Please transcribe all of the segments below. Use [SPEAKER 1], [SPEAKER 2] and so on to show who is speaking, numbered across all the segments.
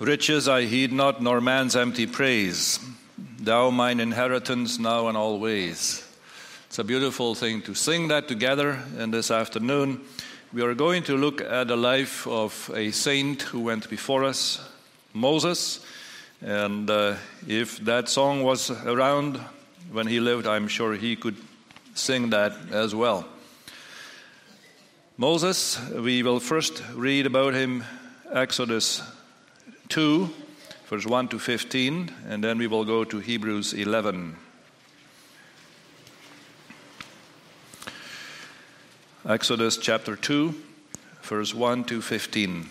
[SPEAKER 1] Riches I heed not, nor man's empty praise. Thou mine inheritance now and always. It's a beautiful thing to sing that together. And this afternoon, we are going to look at the life of a saint who went before us, Moses. And uh, if that song was around when he lived, I'm sure he could sing that as well. Moses, we will first read about him, Exodus 2, verse 1 to 15, and then we will go to Hebrews 11. Exodus chapter 2, verse 1 to 15.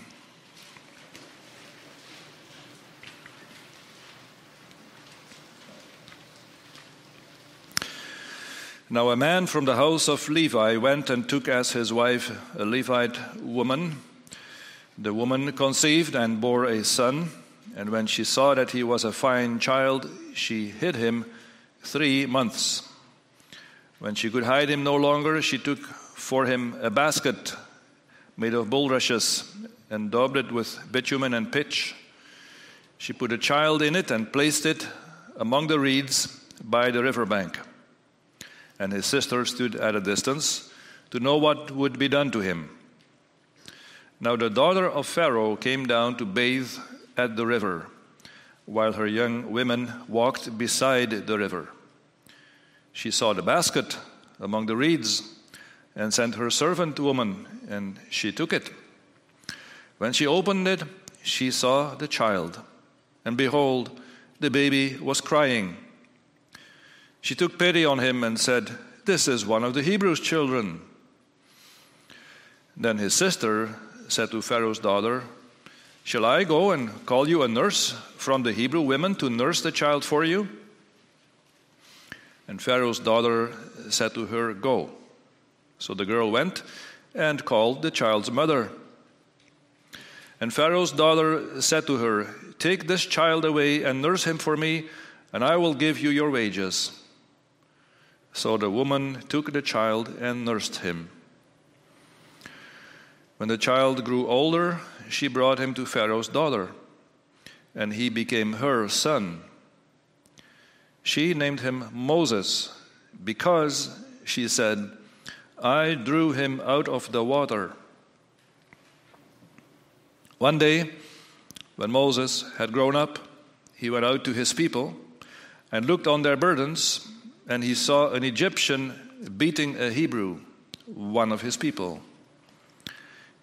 [SPEAKER 1] Now, a man from the house of Levi went and took as his wife a Levite woman. The woman conceived and bore a son, and when she saw that he was a fine child, she hid him three months. When she could hide him no longer, she took for him a basket made of bulrushes and daubed it with bitumen and pitch. She put a child in it and placed it among the reeds by the river bank and his sister stood at a distance to know what would be done to him. Now the daughter of Pharaoh came down to bathe at the river, while her young women walked beside the river. She saw the basket among the reeds and sent her servant woman, and she took it. When she opened it, she saw the child, and behold, the baby was crying. She took pity on him and said, This is one of the Hebrews' children. Then his sister said to Pharaoh's daughter, Shall I go and call you a nurse from the Hebrew women to nurse the child for you? And Pharaoh's daughter said to her, Go. So the girl went and called the child's mother. And Pharaoh's daughter said to her, Take this child away and nurse him for me, and I will give you your wages. So the woman took the child and nursed him. When the child grew older, she brought him to Pharaoh's daughter, and he became her son. She named him Moses because, she said, I drew him out of the water. One day, when Moses had grown up, he went out to his people and looked on their burdens and he saw an Egyptian beating a Hebrew, one of his people.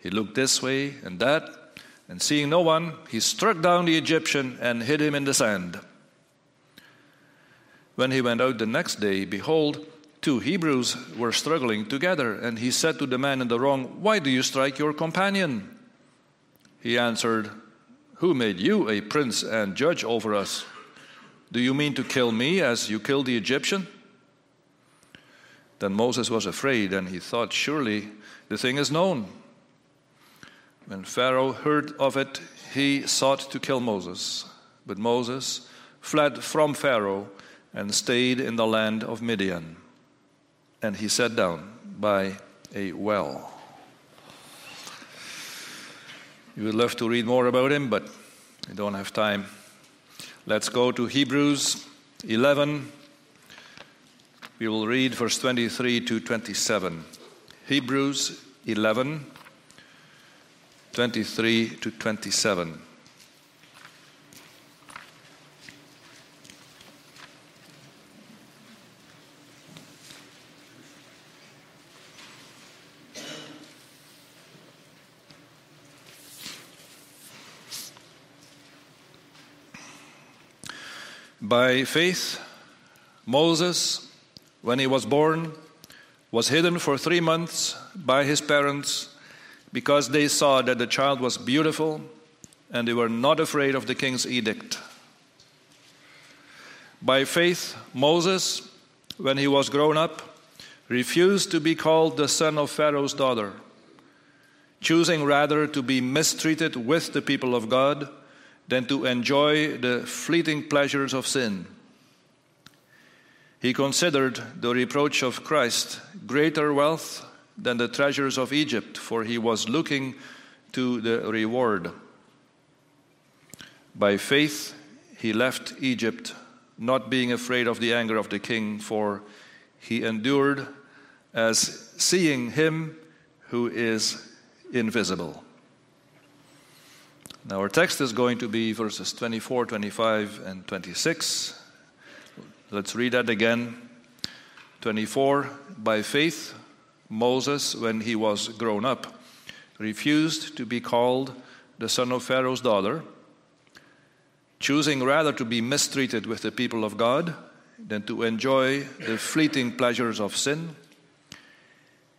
[SPEAKER 1] He looked this way and that, and seeing no one, he struck down the Egyptian and hid him in the sand. When he went out the next day, behold, two Hebrews were struggling together, and he said to the man in the wrong, Why do you strike your companion? He answered, Who made you a prince and judge over us? Do you mean to kill me as you killed the Egyptian? Then Moses was afraid, and he thought, Surely the thing is known. When Pharaoh heard of it, he sought to kill Moses. But Moses fled from Pharaoh and stayed in the land of Midian. And he sat down by a well. You would love to read more about him, but I don't have time. Let's go to Hebrews 11. We will read verse 23 to 27. Hebrews 11, 23 to 27. By faith, Moses, when he was born, was hidden for three months by his parents because they saw that the child was beautiful and they were not afraid of the king's edict. By faith, Moses, when he was grown up, refused to be called the son of Pharaoh's daughter, choosing rather to be mistreated with the people of God than to enjoy the fleeting pleasures of sin. He considered the reproach of Christ greater wealth than the treasures of Egypt, for he was looking to the reward. By faith, he left Egypt, not being afraid of the anger of the king, for he endured as seeing him who is invisible. Now, our text is going to be verses 24, 25, and 26. Let's read that again. 24 By faith, Moses, when he was grown up, refused to be called the son of Pharaoh's daughter, choosing rather to be mistreated with the people of God than to enjoy the fleeting pleasures of sin.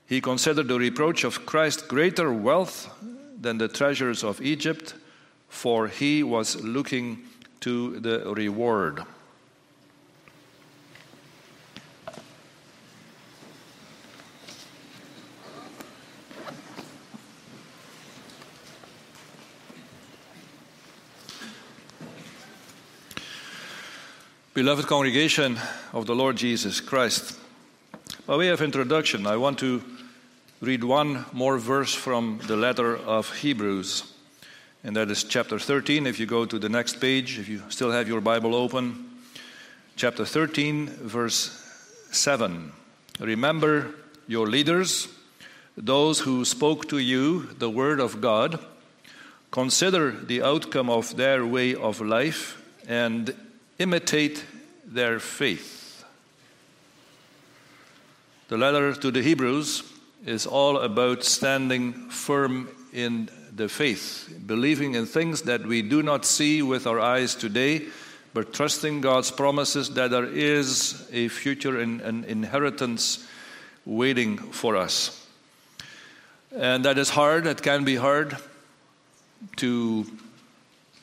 [SPEAKER 1] He considered the reproach of Christ greater wealth than the treasures of Egypt, for he was looking to the reward. Beloved congregation of the Lord Jesus Christ, by way of introduction, I want to read one more verse from the letter of Hebrews, and that is chapter 13. If you go to the next page, if you still have your Bible open, chapter 13, verse 7. Remember your leaders, those who spoke to you the word of God. Consider the outcome of their way of life and imitate their faith. The letter to the Hebrews is all about standing firm in the faith, believing in things that we do not see with our eyes today, but trusting God's promises that there is a future and an inheritance waiting for us. And that is hard, it can be hard to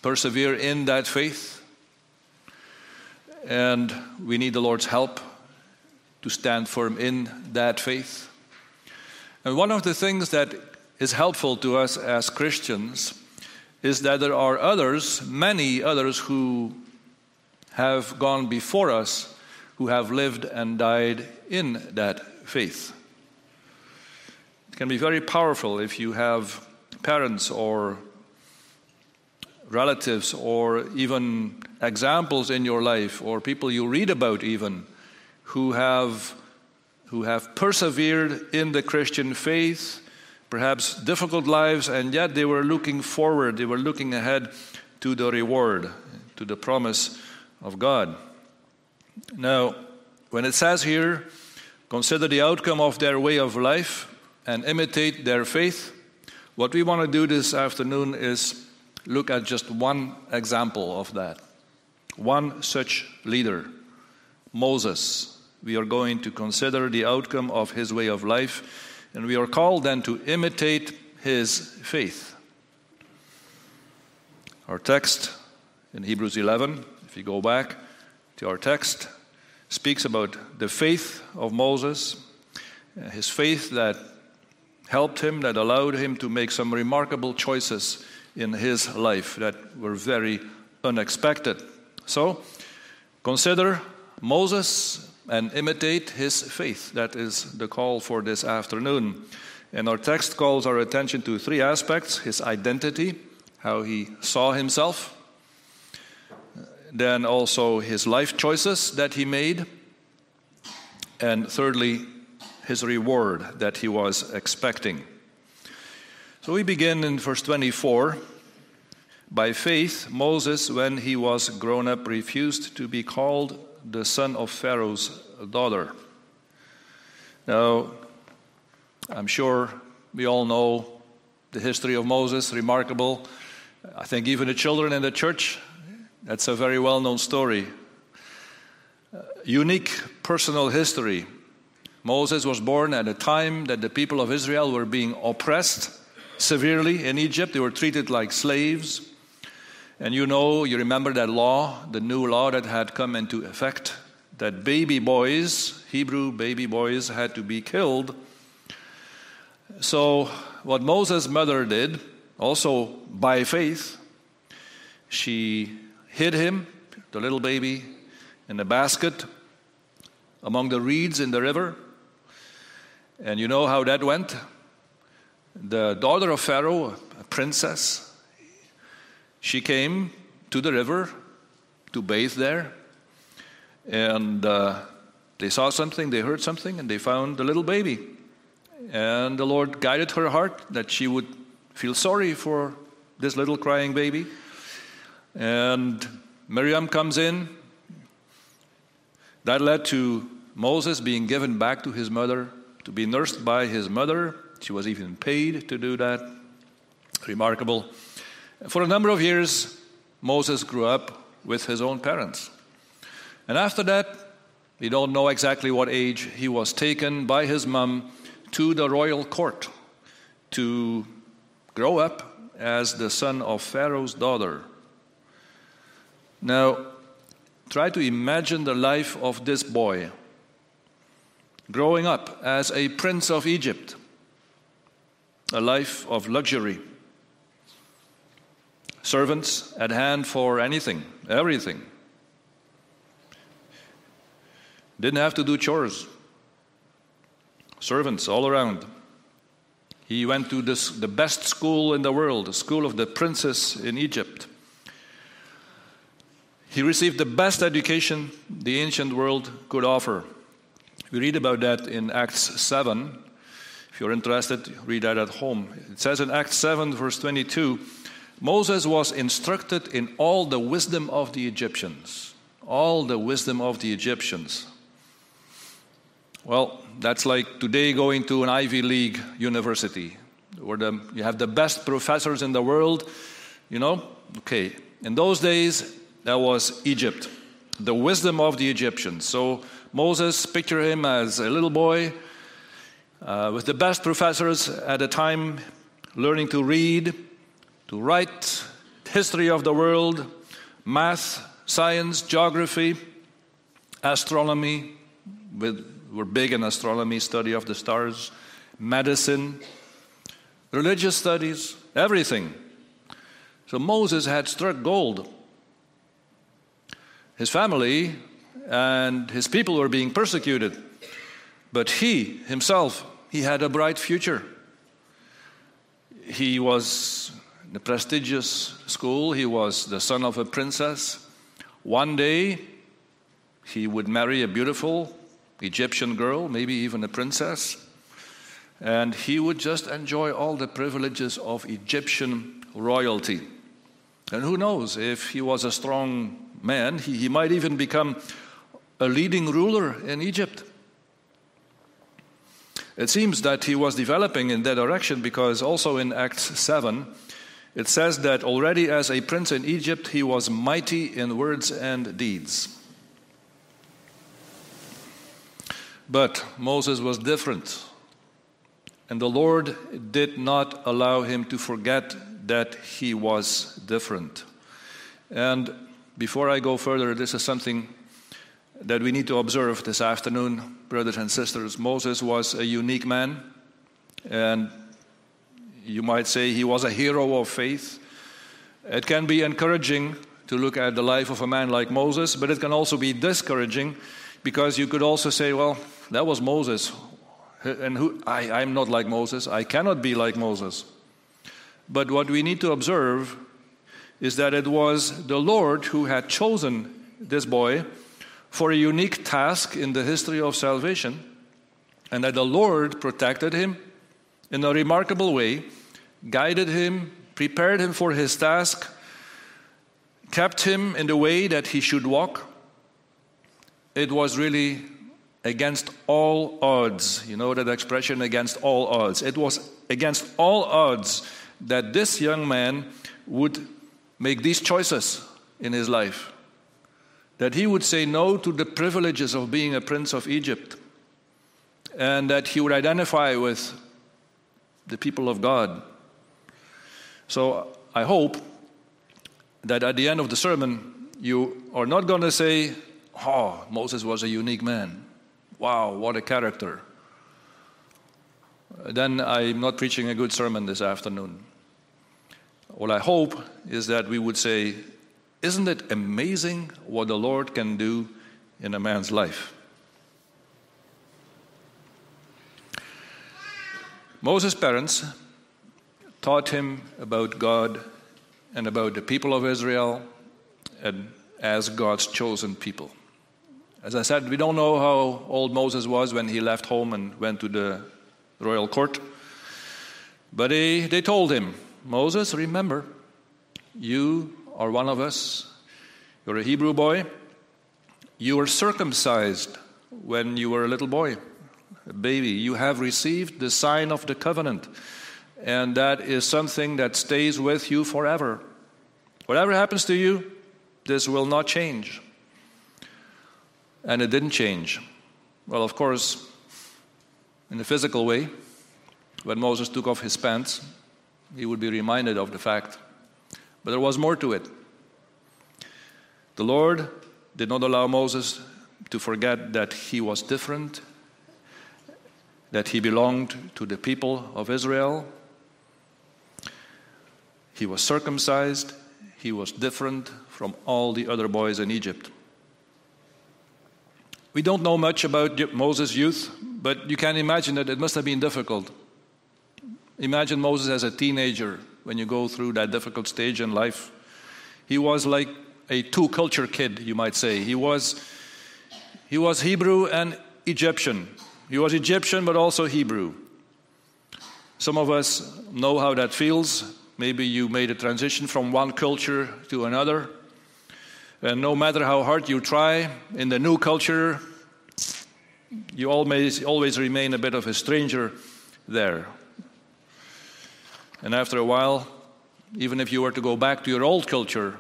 [SPEAKER 1] persevere in that faith. And we need the Lord's help to stand firm in that faith. And one of the things that is helpful to us as Christians is that there are others, many others, who have gone before us who have lived and died in that faith. It can be very powerful if you have parents or relatives or even examples in your life or people you read about even who have who have persevered in the Christian faith perhaps difficult lives and yet they were looking forward they were looking ahead to the reward to the promise of God. Now when it says here consider the outcome of their way of life and imitate their faith what we want to do this afternoon is look at just one example of that. One such leader, Moses. We are going to consider the outcome of his way of life, and we are called then to imitate his faith. Our text in Hebrews 11, if you go back to our text, speaks about the faith of Moses, his faith that helped him, that allowed him to make some remarkable choices in his life that were very unexpected. So, consider Moses and imitate his faith. That is the call for this afternoon. And our text calls our attention to three aspects his identity, how he saw himself, then also his life choices that he made, and thirdly, his reward that he was expecting. So we begin in verse 24. By faith, Moses, when he was grown up, refused to be called the son of Pharaoh's daughter. Now, I'm sure we all know the history of Moses, remarkable. I think even the children in the church, that's a very well known story. Uh, unique personal history. Moses was born at a time that the people of Israel were being oppressed severely in Egypt. They were treated like slaves. And you know, you remember that law, the new law that had come into effect, that baby boys, Hebrew baby boys, had to be killed. So, what Moses' mother did, also by faith, she hid him, the little baby, in a basket among the reeds in the river. And you know how that went? The daughter of Pharaoh, a princess, she came to the river to bathe there. And uh, they saw something, they heard something, and they found a little baby. And the Lord guided her heart that she would feel sorry for this little crying baby. And Miriam comes in. That led to Moses being given back to his mother, to be nursed by his mother. She was even paid to do that. Remarkable. For a number of years, Moses grew up with his own parents. And after that, we don't know exactly what age he was taken by his mom to the royal court to grow up as the son of Pharaoh's daughter. Now, try to imagine the life of this boy growing up as a prince of Egypt, a life of luxury, servants at hand for anything, everything. Didn't have to do chores, servants all around. He went to this, the best school in the world, the school of the princess in Egypt. He received the best education the ancient world could offer. We read about that in Acts 7. If you're interested, read that at home. It says in Acts 7, verse 22 Moses was instructed in all the wisdom of the Egyptians. All the wisdom of the Egyptians. Well, that's like today going to an Ivy League university where the, you have the best professors in the world, you know? Okay. In those days, that was Egypt, the wisdom of the Egyptians. So Moses, picture him as a little boy uh, with the best professors at the time, learning to read, to write, history of the world, math, science, geography, astronomy, with we're big in astronomy, study of the stars, medicine, religious studies, everything. So Moses had struck gold. His family and his people were being persecuted, but he himself, he had a bright future. He was in a prestigious school, he was the son of a princess. One day, he would marry a beautiful Egyptian girl, maybe even a princess. And he would just enjoy all the privileges of Egyptian royalty. And who knows, if he was a strong man, he, he might even become a leading ruler in Egypt. It seems that he was developing in that direction because also in Acts 7, it says that already as a prince in Egypt, he was mighty in words and deeds. But Moses was different. And the Lord did not allow him to forget that he was different. And before I go further, this is something that we need to observe this afternoon, brothers and sisters. Moses was a unique man, and you might say he was a hero of faith. It can be encouraging to look at the life of a man like Moses, but it can also be discouraging because you could also say, well, that was Moses. And who, I, I'm not like Moses. I cannot be like Moses. But what we need to observe is that it was the Lord who had chosen this boy for a unique task in the history of salvation, and that the Lord protected him in a remarkable way, guided him, prepared him for his task, kept him in the way that he should walk. It was really against all odds. You know that expression, against all odds. It was against all odds that this young man would make these choices in his life. That he would say no to the privileges of being a prince of Egypt. And that he would identify with the people of God. So I hope that at the end of the sermon, you are not going to say, Oh, Moses was a unique man. Wow, what a character. Then I'm not preaching a good sermon this afternoon. What I hope is that we would say, Isn't it amazing what the Lord can do in a man's life? Moses' parents taught him about God and about the people of Israel and as God's chosen people. As I said, we don't know how old Moses was when he left home and went to the royal court. But they, they told him, Moses, remember, you are one of us. You're a Hebrew boy. You were circumcised when you were a little boy, a baby. You have received the sign of the covenant. And that is something that stays with you forever. Whatever happens to you, this will not change. And it didn't change. Well, of course, in a physical way, when Moses took off his pants, he would be reminded of the fact. But there was more to it. The Lord did not allow Moses to forget that he was different, that he belonged to the people of Israel. He was circumcised, he was different from all the other boys in Egypt. We don't know much about Moses' youth, but you can imagine that it must have been difficult. Imagine Moses as a teenager when you go through that difficult stage in life. He was like a two culture kid, you might say. He was, he was Hebrew and Egyptian. He was Egyptian, but also Hebrew. Some of us know how that feels. Maybe you made a transition from one culture to another. And no matter how hard you try in the new culture, you always, always remain a bit of a stranger there. And after a while, even if you were to go back to your old culture,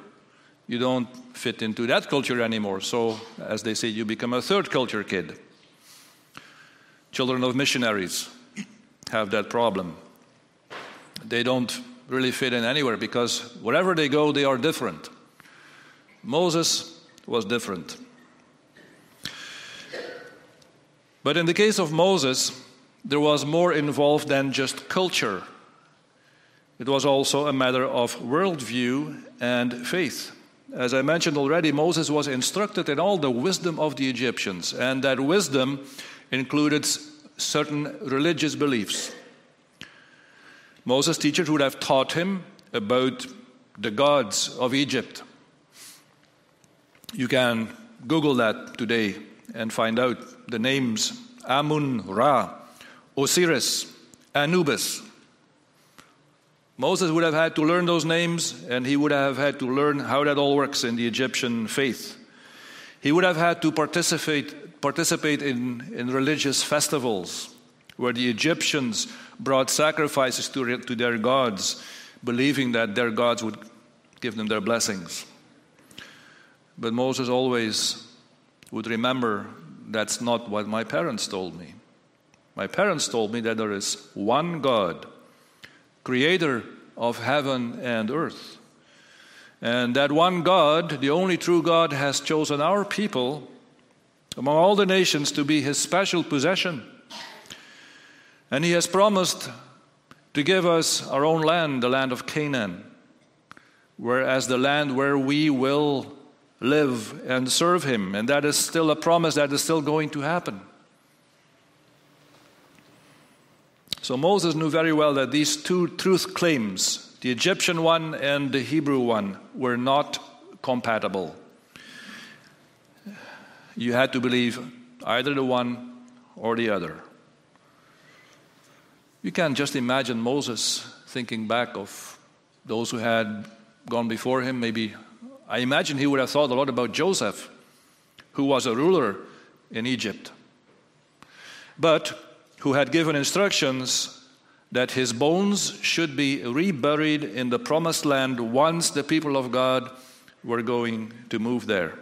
[SPEAKER 1] you don't fit into that culture anymore. So, as they say, you become a third culture kid. Children of missionaries have that problem. They don't really fit in anywhere because wherever they go, they are different. Moses was different. But in the case of Moses, there was more involved than just culture it was also a matter of worldview and faith. As I mentioned already, Moses was instructed in all the wisdom of the Egyptians, and that wisdom included certain religious beliefs. Moses' teachers would have taught him about the gods of Egypt. You can Google that today and find out the names Amun Ra, Osiris, Anubis, Moses would have had to learn those names, and he would have had to learn how that all works in the Egyptian faith. He would have had to participate, participate in, in religious festivals where the Egyptians brought sacrifices to, to their gods, believing that their gods would give them their blessings. But Moses always would remember that's not what my parents told me. My parents told me that there is one God creator of heaven and earth. And that one God, the only true God, has chosen our people among all the nations to be his special possession. And he has promised to give us our own land, the land of Canaan, whereas the land where we will live and serve him. And that is still a promise that is still going to happen. So Moses knew very well that these two truth claims, the Egyptian one and the Hebrew one, were not compatible. You had to believe either the one or the other. You can just imagine Moses thinking back of those who had gone before him. Maybe I imagine he would have thought a lot about Joseph, who was a ruler in Egypt. But who had given instructions that his bones should be reburied in the promised land once the people of God were going to move there.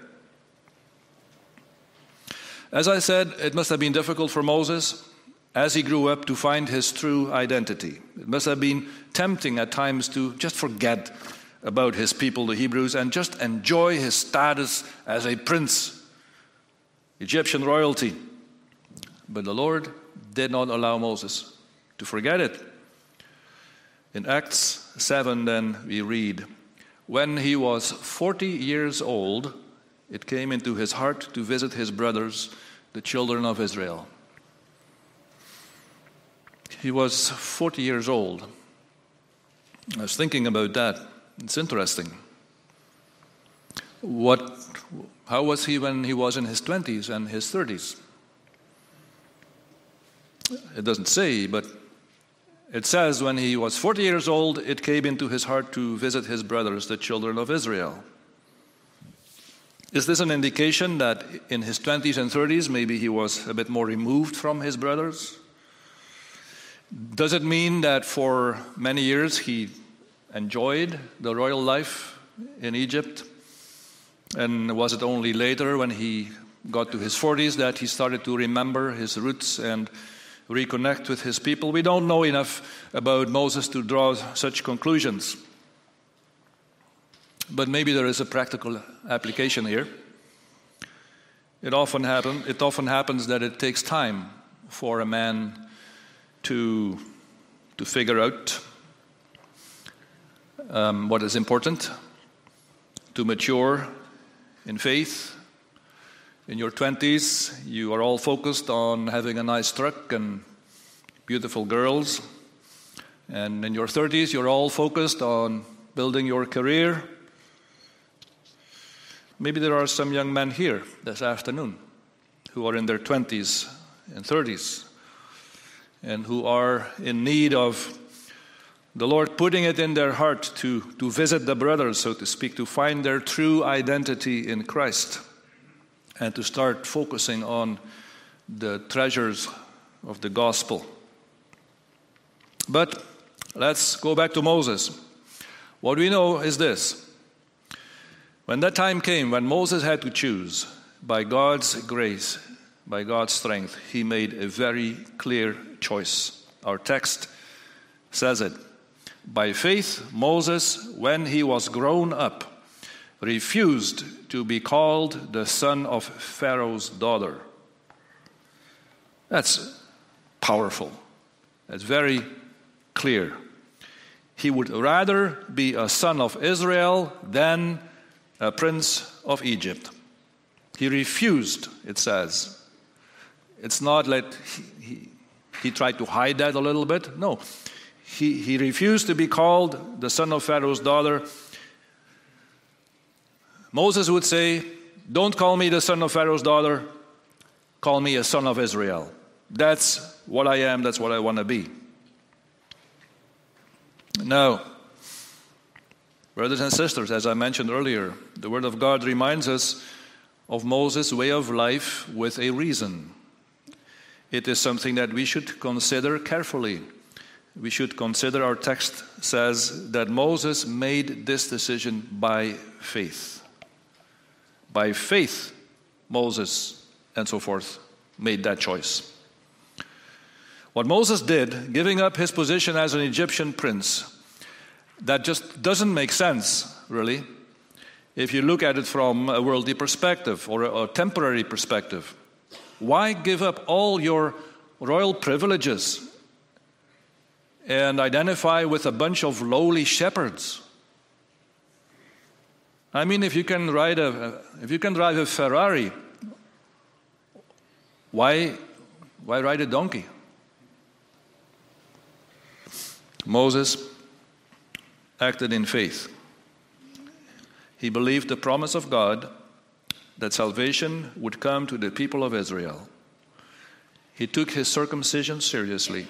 [SPEAKER 1] As I said, it must have been difficult for Moses as he grew up to find his true identity. It must have been tempting at times to just forget about his people, the Hebrews, and just enjoy his status as a prince, Egyptian royalty. But the Lord did not allow Moses to forget it. In Acts 7, then we read, When he was 40 years old, it came into his heart to visit his brothers, the children of Israel. He was 40 years old. I was thinking about that. It's interesting. What, how was he when he was in his 20s and his 30s? It doesn't say, but it says when he was 40 years old, it came into his heart to visit his brothers, the children of Israel. Is this an indication that in his 20s and 30s, maybe he was a bit more removed from his brothers? Does it mean that for many years he enjoyed the royal life in Egypt? And was it only later when he got to his 40s that he started to remember his roots and reconnect with his people? We don't know enough about Moses to draw such conclusions. But maybe there is a practical application here. It often, happen, it often happens that it takes time for a man to, to figure out um, what is important, to mature in faith. In your 20s, you are all focused on having a nice truck and beautiful girls. And in your 30s, you're all focused on building your career Maybe there are some young men here this afternoon who are in their 20s and 30s and who are in need of the Lord putting it in their heart to, to visit the brothers, so to speak, to find their true identity in Christ and to start focusing on the treasures of the gospel. But let's go back to Moses. What we know is this when that time came, when Moses had to choose, by God's grace, by God's strength, he made a very clear choice. Our text says it. By faith, Moses, when he was grown up, refused to be called the son of Pharaoh's daughter. That's powerful. That's very clear. He would rather be a son of Israel than a prince of Egypt. He refused, it says. It's not like he, he, he, tried to hide that a little bit. No. He, he refused to be called the son of Pharaoh's daughter. Moses would say, Don't call me the son of Pharaoh's daughter, call me a son of Israel. That's what I am, that's what I want to be. Now, Brothers and sisters, as I mentioned earlier, the Word of God reminds us of Moses' way of life with a reason. It is something that we should consider carefully. We should consider our text says that Moses made this decision by faith. By faith, Moses and so forth made that choice. What Moses did, giving up his position as an Egyptian prince, that just doesn't make sense, really, if you look at it from a worldly perspective or a, temporary perspective. Why give up all your royal privileges and identify with a bunch of lowly shepherds? I mean, if you can ride a, if you can drive a Ferrari, why, why ride a donkey? Moses acted in faith. He believed the promise of God that salvation would come to the people of Israel. He took his circumcision seriously.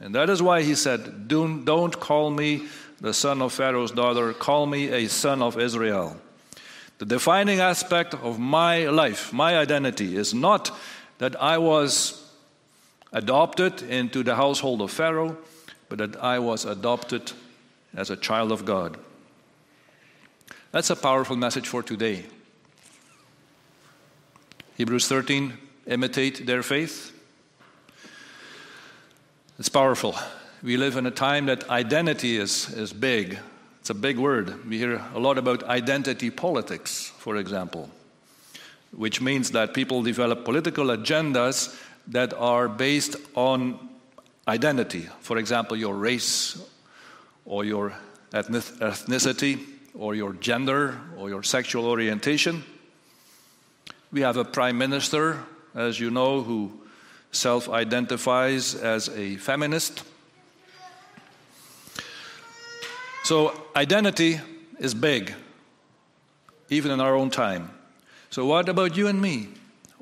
[SPEAKER 1] And that is why he said, Don't, don't call me the son of Pharaoh's daughter, call me a son of Israel. The defining aspect of my life, my identity, is not that I was adopted into the household of Pharaoh, but that I was adopted as a child of God. That's a powerful message for today. Hebrews 13 imitate their faith. It's powerful. We live in a time that identity is, is big. It's a big word. We hear a lot about identity politics, for example, which means that people develop political agendas that are based on identity. For example, your race or your ethnicity or your gender or your sexual orientation. We have a prime minister, as you know, who self identifies as a feminist. So, identity is big. even in our own time. So, what about you and me?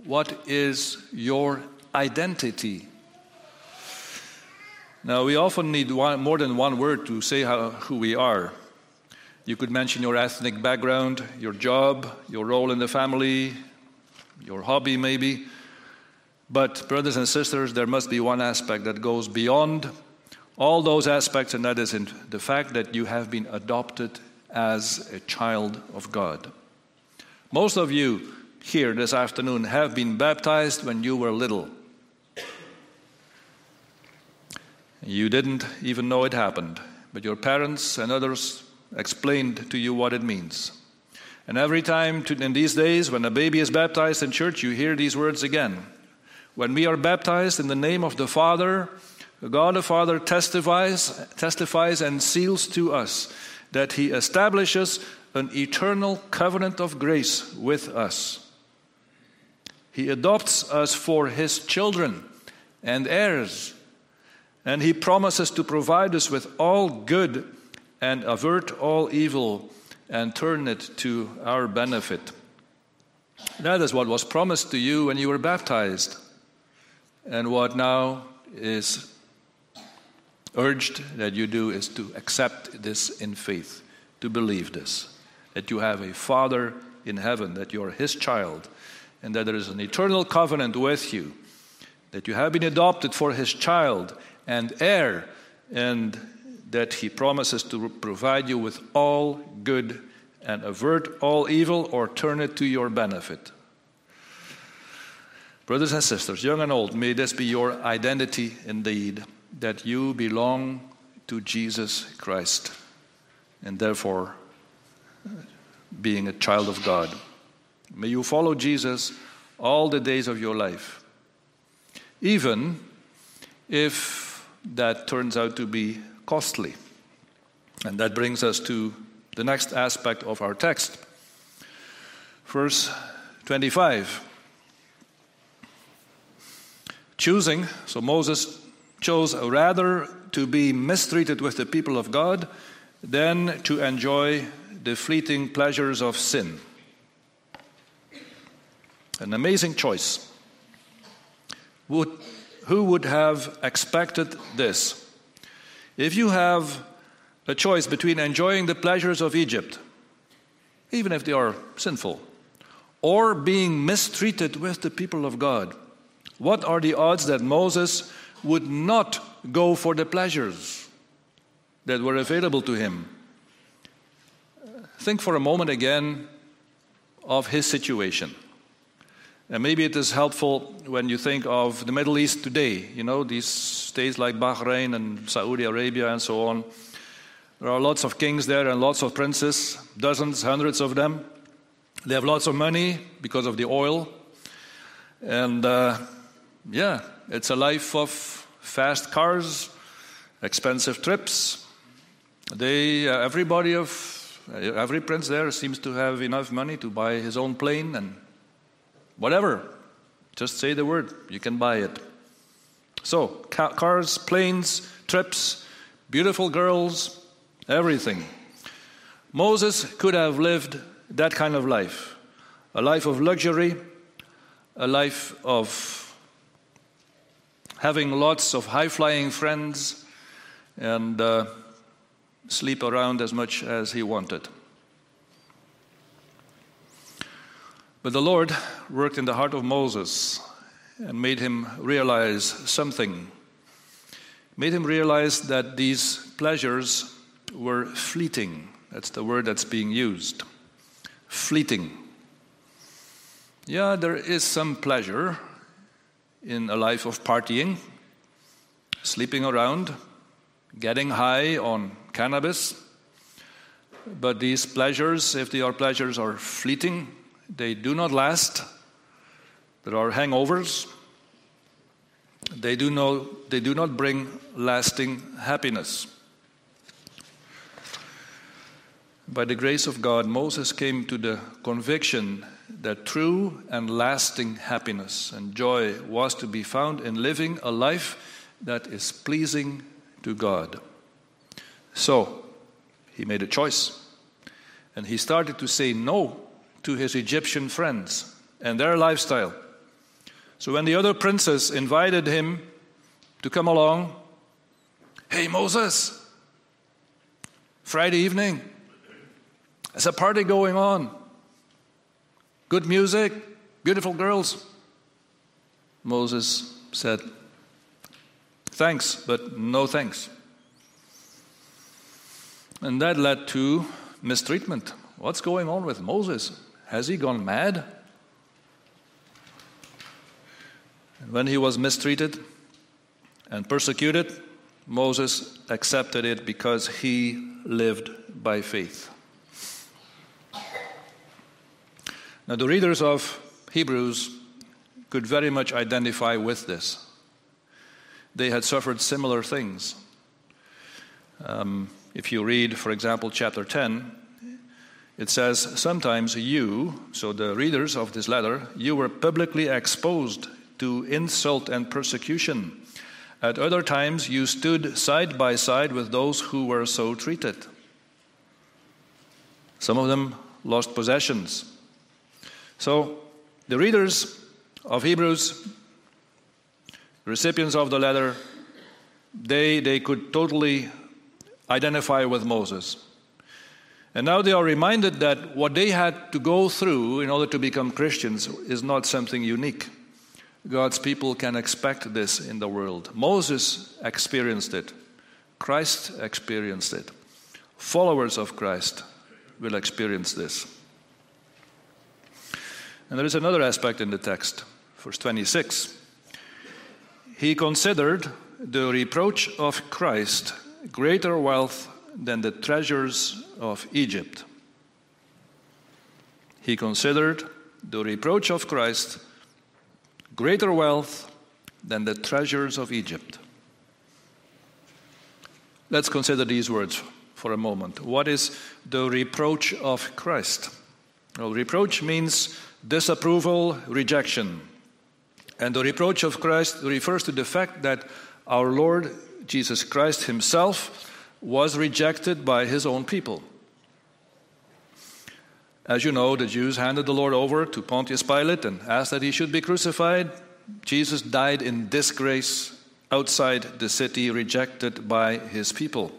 [SPEAKER 1] What is your identity? Now, we often need one, more than one word to say how, who we are. You could mention your ethnic background, your job, your role in the family, your hobby, maybe. But, brothers and sisters, there must be one aspect that goes beyond all those aspects, and that is in the fact that you have been adopted as a child of God. Most of you here this afternoon have been baptized when you were little. You didn't even know it happened, but your parents and others explained to you what it means. And every time in these days, when a baby is baptized in church, you hear these words again. When we are baptized in the name of the Father, God the Father testifies, testifies and seals to us that He establishes an eternal covenant of grace with us. He adopts us for His children and heirs and he promises to provide us with all good and avert all evil and turn it to our benefit. That is what was promised to you when you were baptized, and what now is urged that you do is to accept this in faith, to believe this, that you have a Father in heaven, that you are His child, and that there is an eternal covenant with you, that you have been adopted for His child, and heir, and that he promises to provide you with all good and avert all evil or turn it to your benefit. Brothers and sisters, young and old, may this be your identity indeed, that you belong to Jesus Christ, and therefore uh, being a child of God. May you follow Jesus all the days of your life, even if that turns out to be costly. And that brings us to the next aspect of our text. Verse 25. Choosing, so Moses chose rather to be mistreated with the people of God than to enjoy the fleeting pleasures of sin. An amazing choice. Would who would have expected this? If you have a choice between enjoying the pleasures of Egypt, even if they are sinful, or being mistreated with the people of God, what are the odds that Moses would not go for the pleasures that were available to him? Think for a moment again of his situation. And maybe it is helpful when you think of the Middle East today, you know, these states like Bahrain and Saudi Arabia and so on. There are lots of kings there and lots of princes, dozens, hundreds of them. They have lots of money because of the oil. And uh, yeah, it's a life of fast cars, expensive trips. They, uh, everybody of, every prince there seems to have enough money to buy his own plane and whatever. Just say the word, you can buy it. So, ca- cars, planes, trips, beautiful girls, everything. Moses could have lived that kind of life a life of luxury, a life of having lots of high flying friends, and uh, sleep around as much as he wanted. But the Lord worked in the heart of Moses and made him realize something. Made him realize that these pleasures were fleeting. That's the word that's being used. Fleeting. Yeah, there is some pleasure in a life of partying, sleeping around, getting high on cannabis. But these pleasures, if they are pleasures, are fleeting they do not last. There are hangovers. They do, not, they do not bring lasting happiness. By the grace of God, Moses came to the conviction that true and lasting happiness and joy was to be found in living a life that is pleasing to God. So, he made a choice. And he started to say no to his Egyptian friends and their lifestyle. So when the other princes invited him to come along, hey, Moses, Friday evening, there's a party going on. Good music, beautiful girls. Moses said, Thanks, but no thanks. And that led to mistreatment. What's going on with Moses? Has he gone mad? When he was mistreated and persecuted, Moses accepted it because he lived by faith. Now, the readers of Hebrews could very much identify with this. They had suffered similar things. Um, if you read, for example, chapter 10, it says, Sometimes you, so the readers of this letter, you were publicly exposed to insult and persecution. At other times, you stood side by side with those who were so treated. Some of them lost possessions. So, the readers of Hebrews, recipients of the letter, they, they could totally identify with Moses. And now they are reminded that what they had to go through in order to become Christians is not something unique. God's people can expect this in the world. Moses experienced it, Christ experienced it. Followers of Christ will experience this. And there is another aspect in the text, verse 26. He considered the reproach of Christ greater wealth than the treasures of Egypt. He considered the reproach of Christ greater wealth than the treasures of Egypt. Let's consider these words for a moment. What is the reproach of Christ? Well, reproach means disapproval, rejection. And the reproach of Christ refers to the fact that our Lord Jesus Christ himself was rejected by his own people. As you know, the Jews handed the Lord over to Pontius Pilate and asked that he should be crucified. Jesus died in disgrace outside the city, rejected by his people.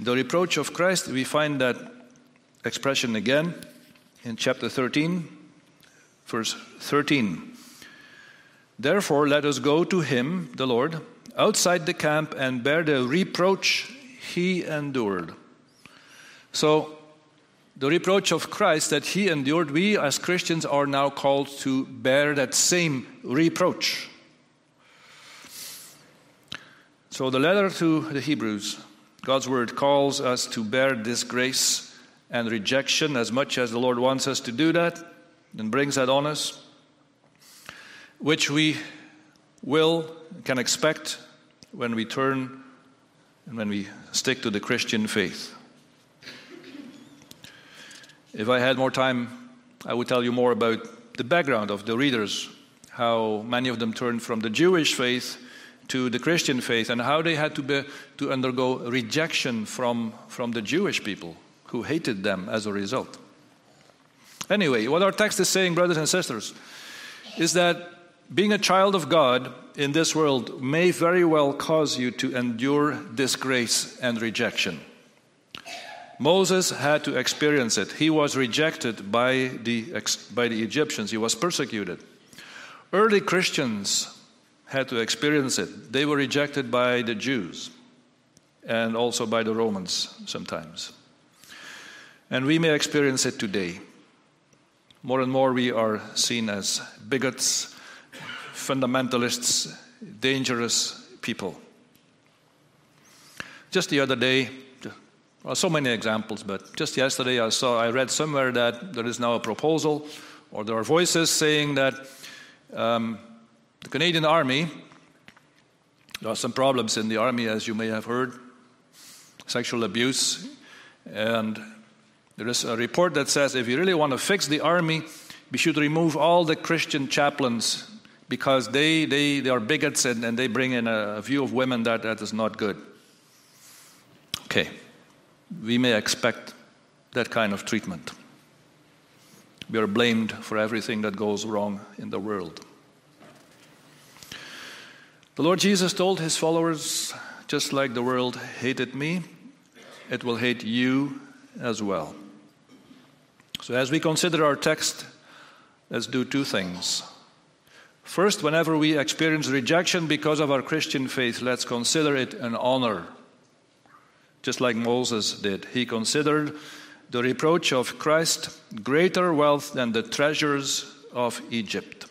[SPEAKER 1] The reproach of Christ, we find that expression again in chapter 13, verse 13. Therefore, let us go to him, the Lord, outside the camp and bear the reproach he endured. So, the reproach of Christ that he endured, we as Christians are now called to bear that same reproach. So, the letter to the Hebrews, God's word calls us to bear disgrace and rejection as much as the Lord wants us to do that and brings that on us, which we will, can expect when we turn and when we stick to the Christian faith. If I had more time, I would tell you more about the background of the readers, how many of them turned from the Jewish faith to the Christian faith, and how they had to, be, to undergo rejection from, from the Jewish people who hated them as a result. Anyway, what our text is saying, brothers and sisters, is that being a child of God in this world may very well cause you to endure disgrace and rejection. Moses had to experience it. He was rejected by the, by the Egyptians, he was persecuted. Early Christians had to experience it. They were rejected by the Jews and also by the Romans sometimes. And we may experience it today. More and more, we are seen as bigots, fundamentalists, dangerous people. Just the other day, well, so many examples, but just yesterday I saw, I read somewhere that there is now a proposal, or there are voices saying that um, the Canadian Army, there are some problems in the Army, as you may have heard, sexual abuse, and there is a report that says if you really want to fix the army, we should remove all the Christian chaplains because they, they, they are bigots and, and they bring in a view of women that, that is not good. Okay, we may expect that kind of treatment. We are blamed for everything that goes wrong in the world. The Lord Jesus told his followers just like the world hated me, it will hate you as well. So, as we consider our text, let's do two things. First, whenever we experience rejection because of our Christian faith, let's consider it an honor, just like Moses did. He considered the reproach of Christ greater wealth than the treasures of Egypt.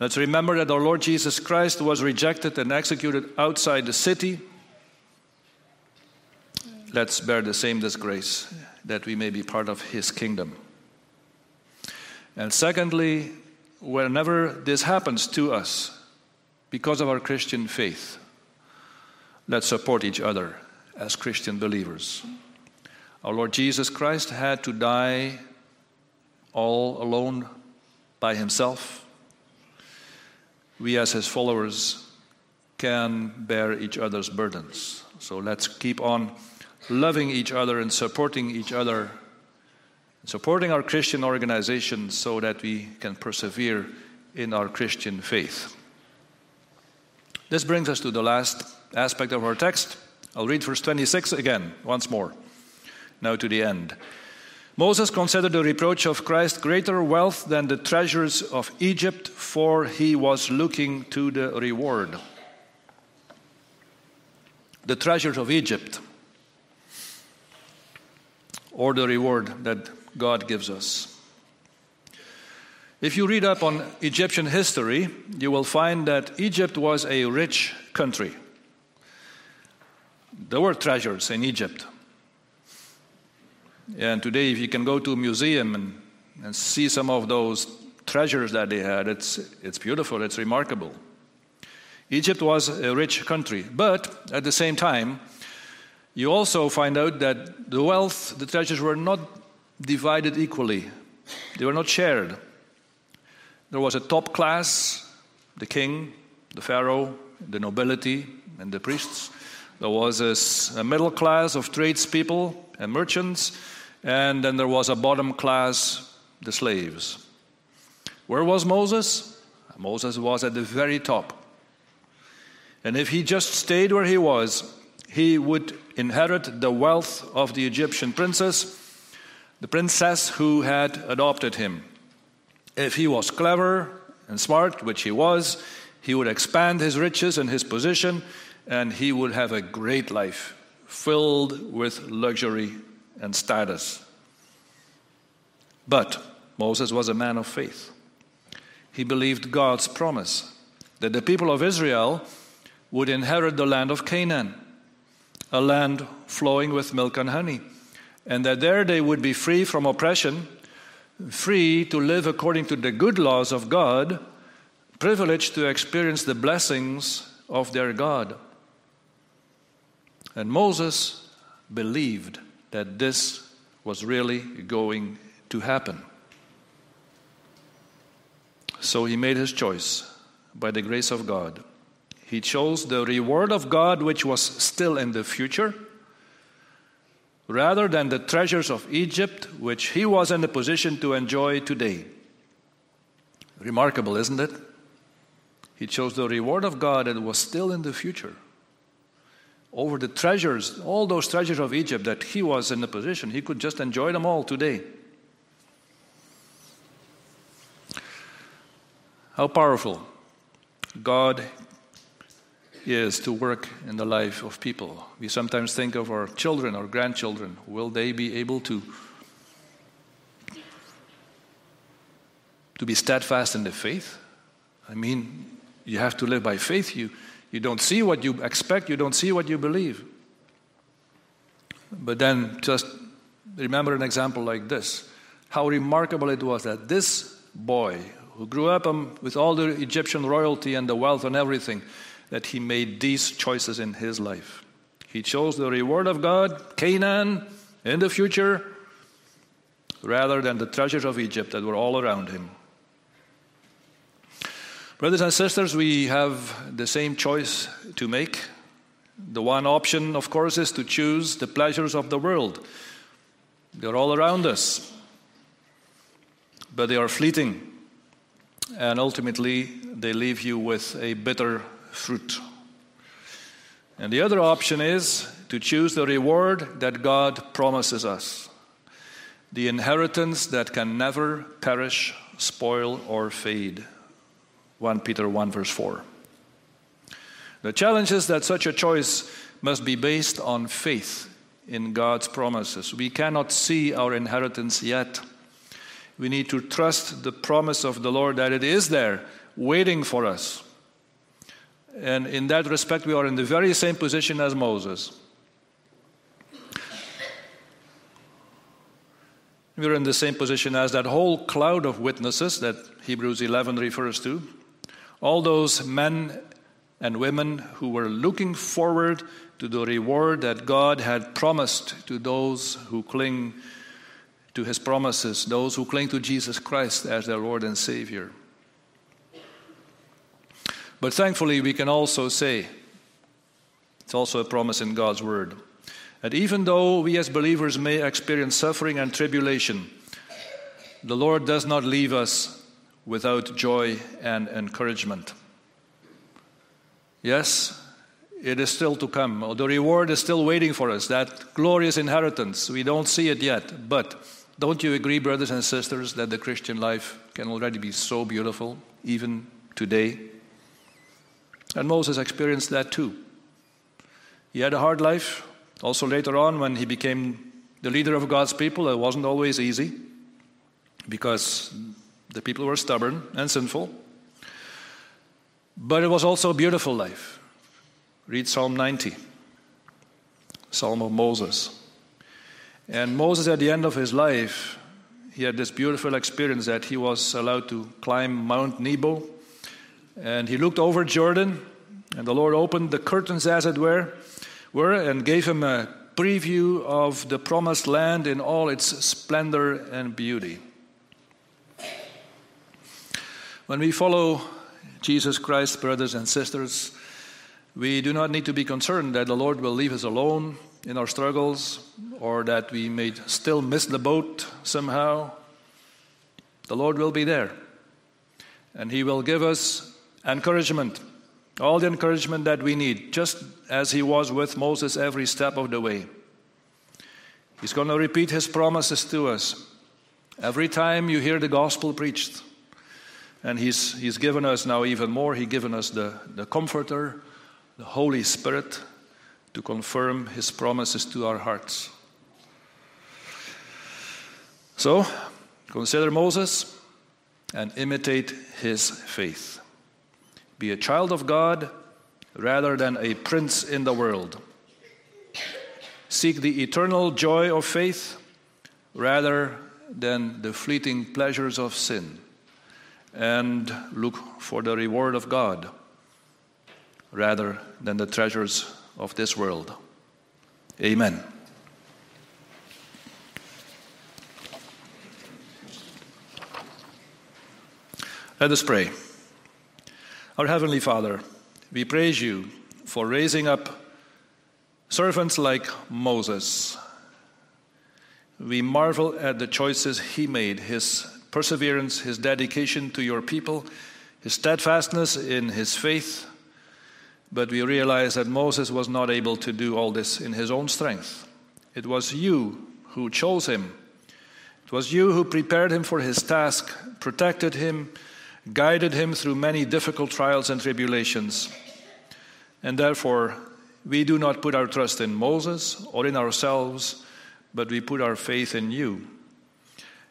[SPEAKER 1] Let's remember that our Lord Jesus Christ was rejected and executed outside the city. Let's bear the same disgrace that we may be part of his kingdom. And secondly, whenever this happens to us because of our Christian faith, let's support each other as Christian believers. Our Lord Jesus Christ had to die all alone by himself we as his followers can bear each other's burdens. So let's keep on loving each other and supporting each other, supporting our Christian organizations so that we can persevere in our Christian faith. This brings us to the last aspect of our text. I'll read verse 26 again, once more, now to the end. Moses considered the reproach of Christ greater wealth than the treasures of Egypt, for he was looking to the reward. The treasures of Egypt, or the reward that God gives us. If you read up on Egyptian history, you will find that Egypt was a rich country. There were treasures in Egypt. And today, if you can go to a museum and, and see some of those treasures that they had, it's, it's beautiful, it's remarkable. Egypt was a rich country, but at the same time, you also find out that the wealth, the treasures were not divided equally, they were not shared. There was a top class, the king, the pharaoh, the nobility, and the priests. There was a, middle class of tradespeople and merchants, and then there was a bottom class, the slaves. Where was Moses? Moses was at the very top. And if he just stayed where he was, he would inherit the wealth of the Egyptian princess, the princess who had adopted him. If he was clever and smart, which he was, he would expand his riches and his position, and he would have a great life filled with luxury and status. But Moses was a man of faith. He believed God's promise that the people of Israel would inherit the land of Canaan, a land flowing with milk and honey, and that there they would be free from oppression, free to live according to the good laws of God, privileged to experience the blessings of their God. And Moses believed that this was really going to happen. So he made his choice by the grace of God. He chose the reward of God, which was still in the future, rather than the treasures of Egypt, which he was in a position to enjoy today. Remarkable, isn't it? He chose the reward of God that was still in the future over the treasures, all those treasures of Egypt that he was in a position, he could just enjoy them all today. How powerful God is to work in the life of people. We sometimes think of our children, our grandchildren. Will they be able to, to be steadfast in the faith? I mean, you have to live by faith. You, you don't see what you expect, you don't see what you believe. But then just remember an example like this how remarkable it was that this boy who grew up um, with all the Egyptian royalty and the wealth and everything, that he made these choices in his life. He chose the reward of God, Canaan, in the future, rather than the treasures of Egypt that were all around him. Brothers and sisters, we have the same choice to make. The one option, of course, is to choose the pleasures of the world. They're all around us. but they are fleeting. And ultimately, they leave you with a bitter fruit. And the other option is to choose the reward that God promises us the inheritance that can never perish, spoil, or fade. 1 Peter 1, verse 4. The challenge is that such a choice must be based on faith in God's promises. We cannot see our inheritance yet. We need to trust the promise of the Lord that it is there, waiting for us. And in that respect, we are in the very same position as Moses. We're in the same position as that whole cloud of witnesses that Hebrews 11 refers to. All those men and women who were looking forward to the reward that God had promised to those who cling to his promises, those who cling to Jesus Christ as their Lord and Savior. But thankfully, we can also say, it's also a promise in God's Word, that even though we as believers may experience suffering and tribulation, the Lord does not leave us without joy and encouragement. Yes, it is still to come. The reward is still waiting for us, that glorious inheritance. We don't see it yet, but don't you agree, brothers and sisters, that the Christian life can already be so beautiful, even today? And Moses experienced that too. He had a hard life. Also, later on, when he became the leader of God's people, it wasn't always easy because the people were stubborn and sinful. But it was also a beautiful life. Read Psalm 90, Psalm of Moses. And Moses, at the end of his life, he had this beautiful experience that he was allowed to climb Mount Nebo and he looked over Jordan, and the Lord opened the curtains, as it were, were and gave him a preview of the promised land in all its splendor and beauty. When we follow Jesus Christ, brothers and sisters, we do not need to be concerned that the Lord will leave us alone in our struggles or that we may still miss the boat somehow. The Lord will be there, and He will give us Encouragement. All the encouragement that we need, just as He was with Moses every step of the way. He's going to repeat His promises to us. Every time you hear the gospel preached, and He's, he's given us now even more, He's given us the, the Comforter, the Holy Spirit, to confirm His promises to our hearts. So, consider Moses and imitate his faith. Be a child of God rather than a prince in the world. Seek the eternal joy of faith rather than the fleeting pleasures of sin. And look for the reward of God rather than the treasures of this world. Amen. Let us pray. Our Heavenly Father, we praise you for raising up servants like Moses. We marvel at the choices he made, his perseverance, his dedication to your people, his steadfastness in his faith. But we realize that Moses was not able to do all this in his own strength. It was you who chose him. It was you who prepared him for his task, protected him, guided him through many difficult trials and tribulations. And therefore, we do not put our trust in Moses or in ourselves, but we put our faith in you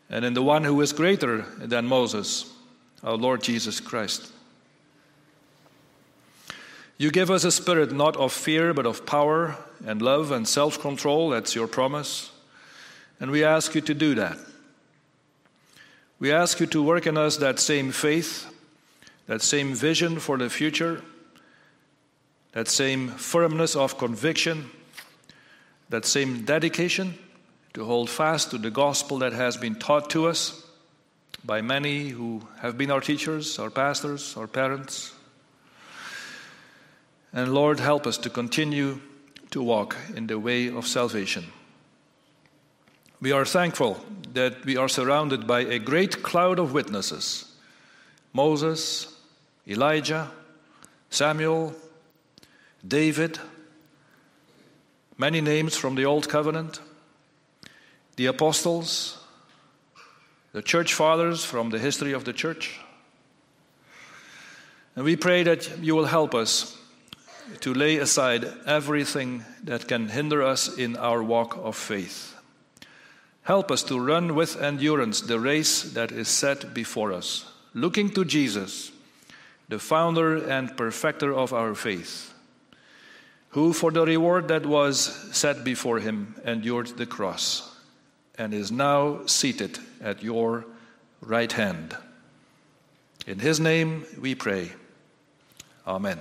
[SPEAKER 1] and in the one who is greater than Moses, our Lord Jesus Christ. You give us a spirit not of fear, but of power and love and self control. That's your promise. And we ask you to do that. We ask you to work in us that same faith, that same vision for the future, that same firmness of conviction, that same dedication to hold fast to the gospel that has been taught to us by many who have been our teachers, our pastors, our parents. And Lord, help us to continue to walk in the way of salvation. We are thankful that we are surrounded by a great cloud of witnesses Moses, Elijah, Samuel, David, many names from the Old Covenant, the apostles, the church fathers from the history of the church. And we pray that you will help us to lay aside everything that can hinder us in our walk of faith. Help us to run with endurance the race that is set before us, looking to Jesus, the founder and perfecter of our faith, who, for the reward that was set before him, endured the cross and is now seated at your right hand. In his name we pray. Amen.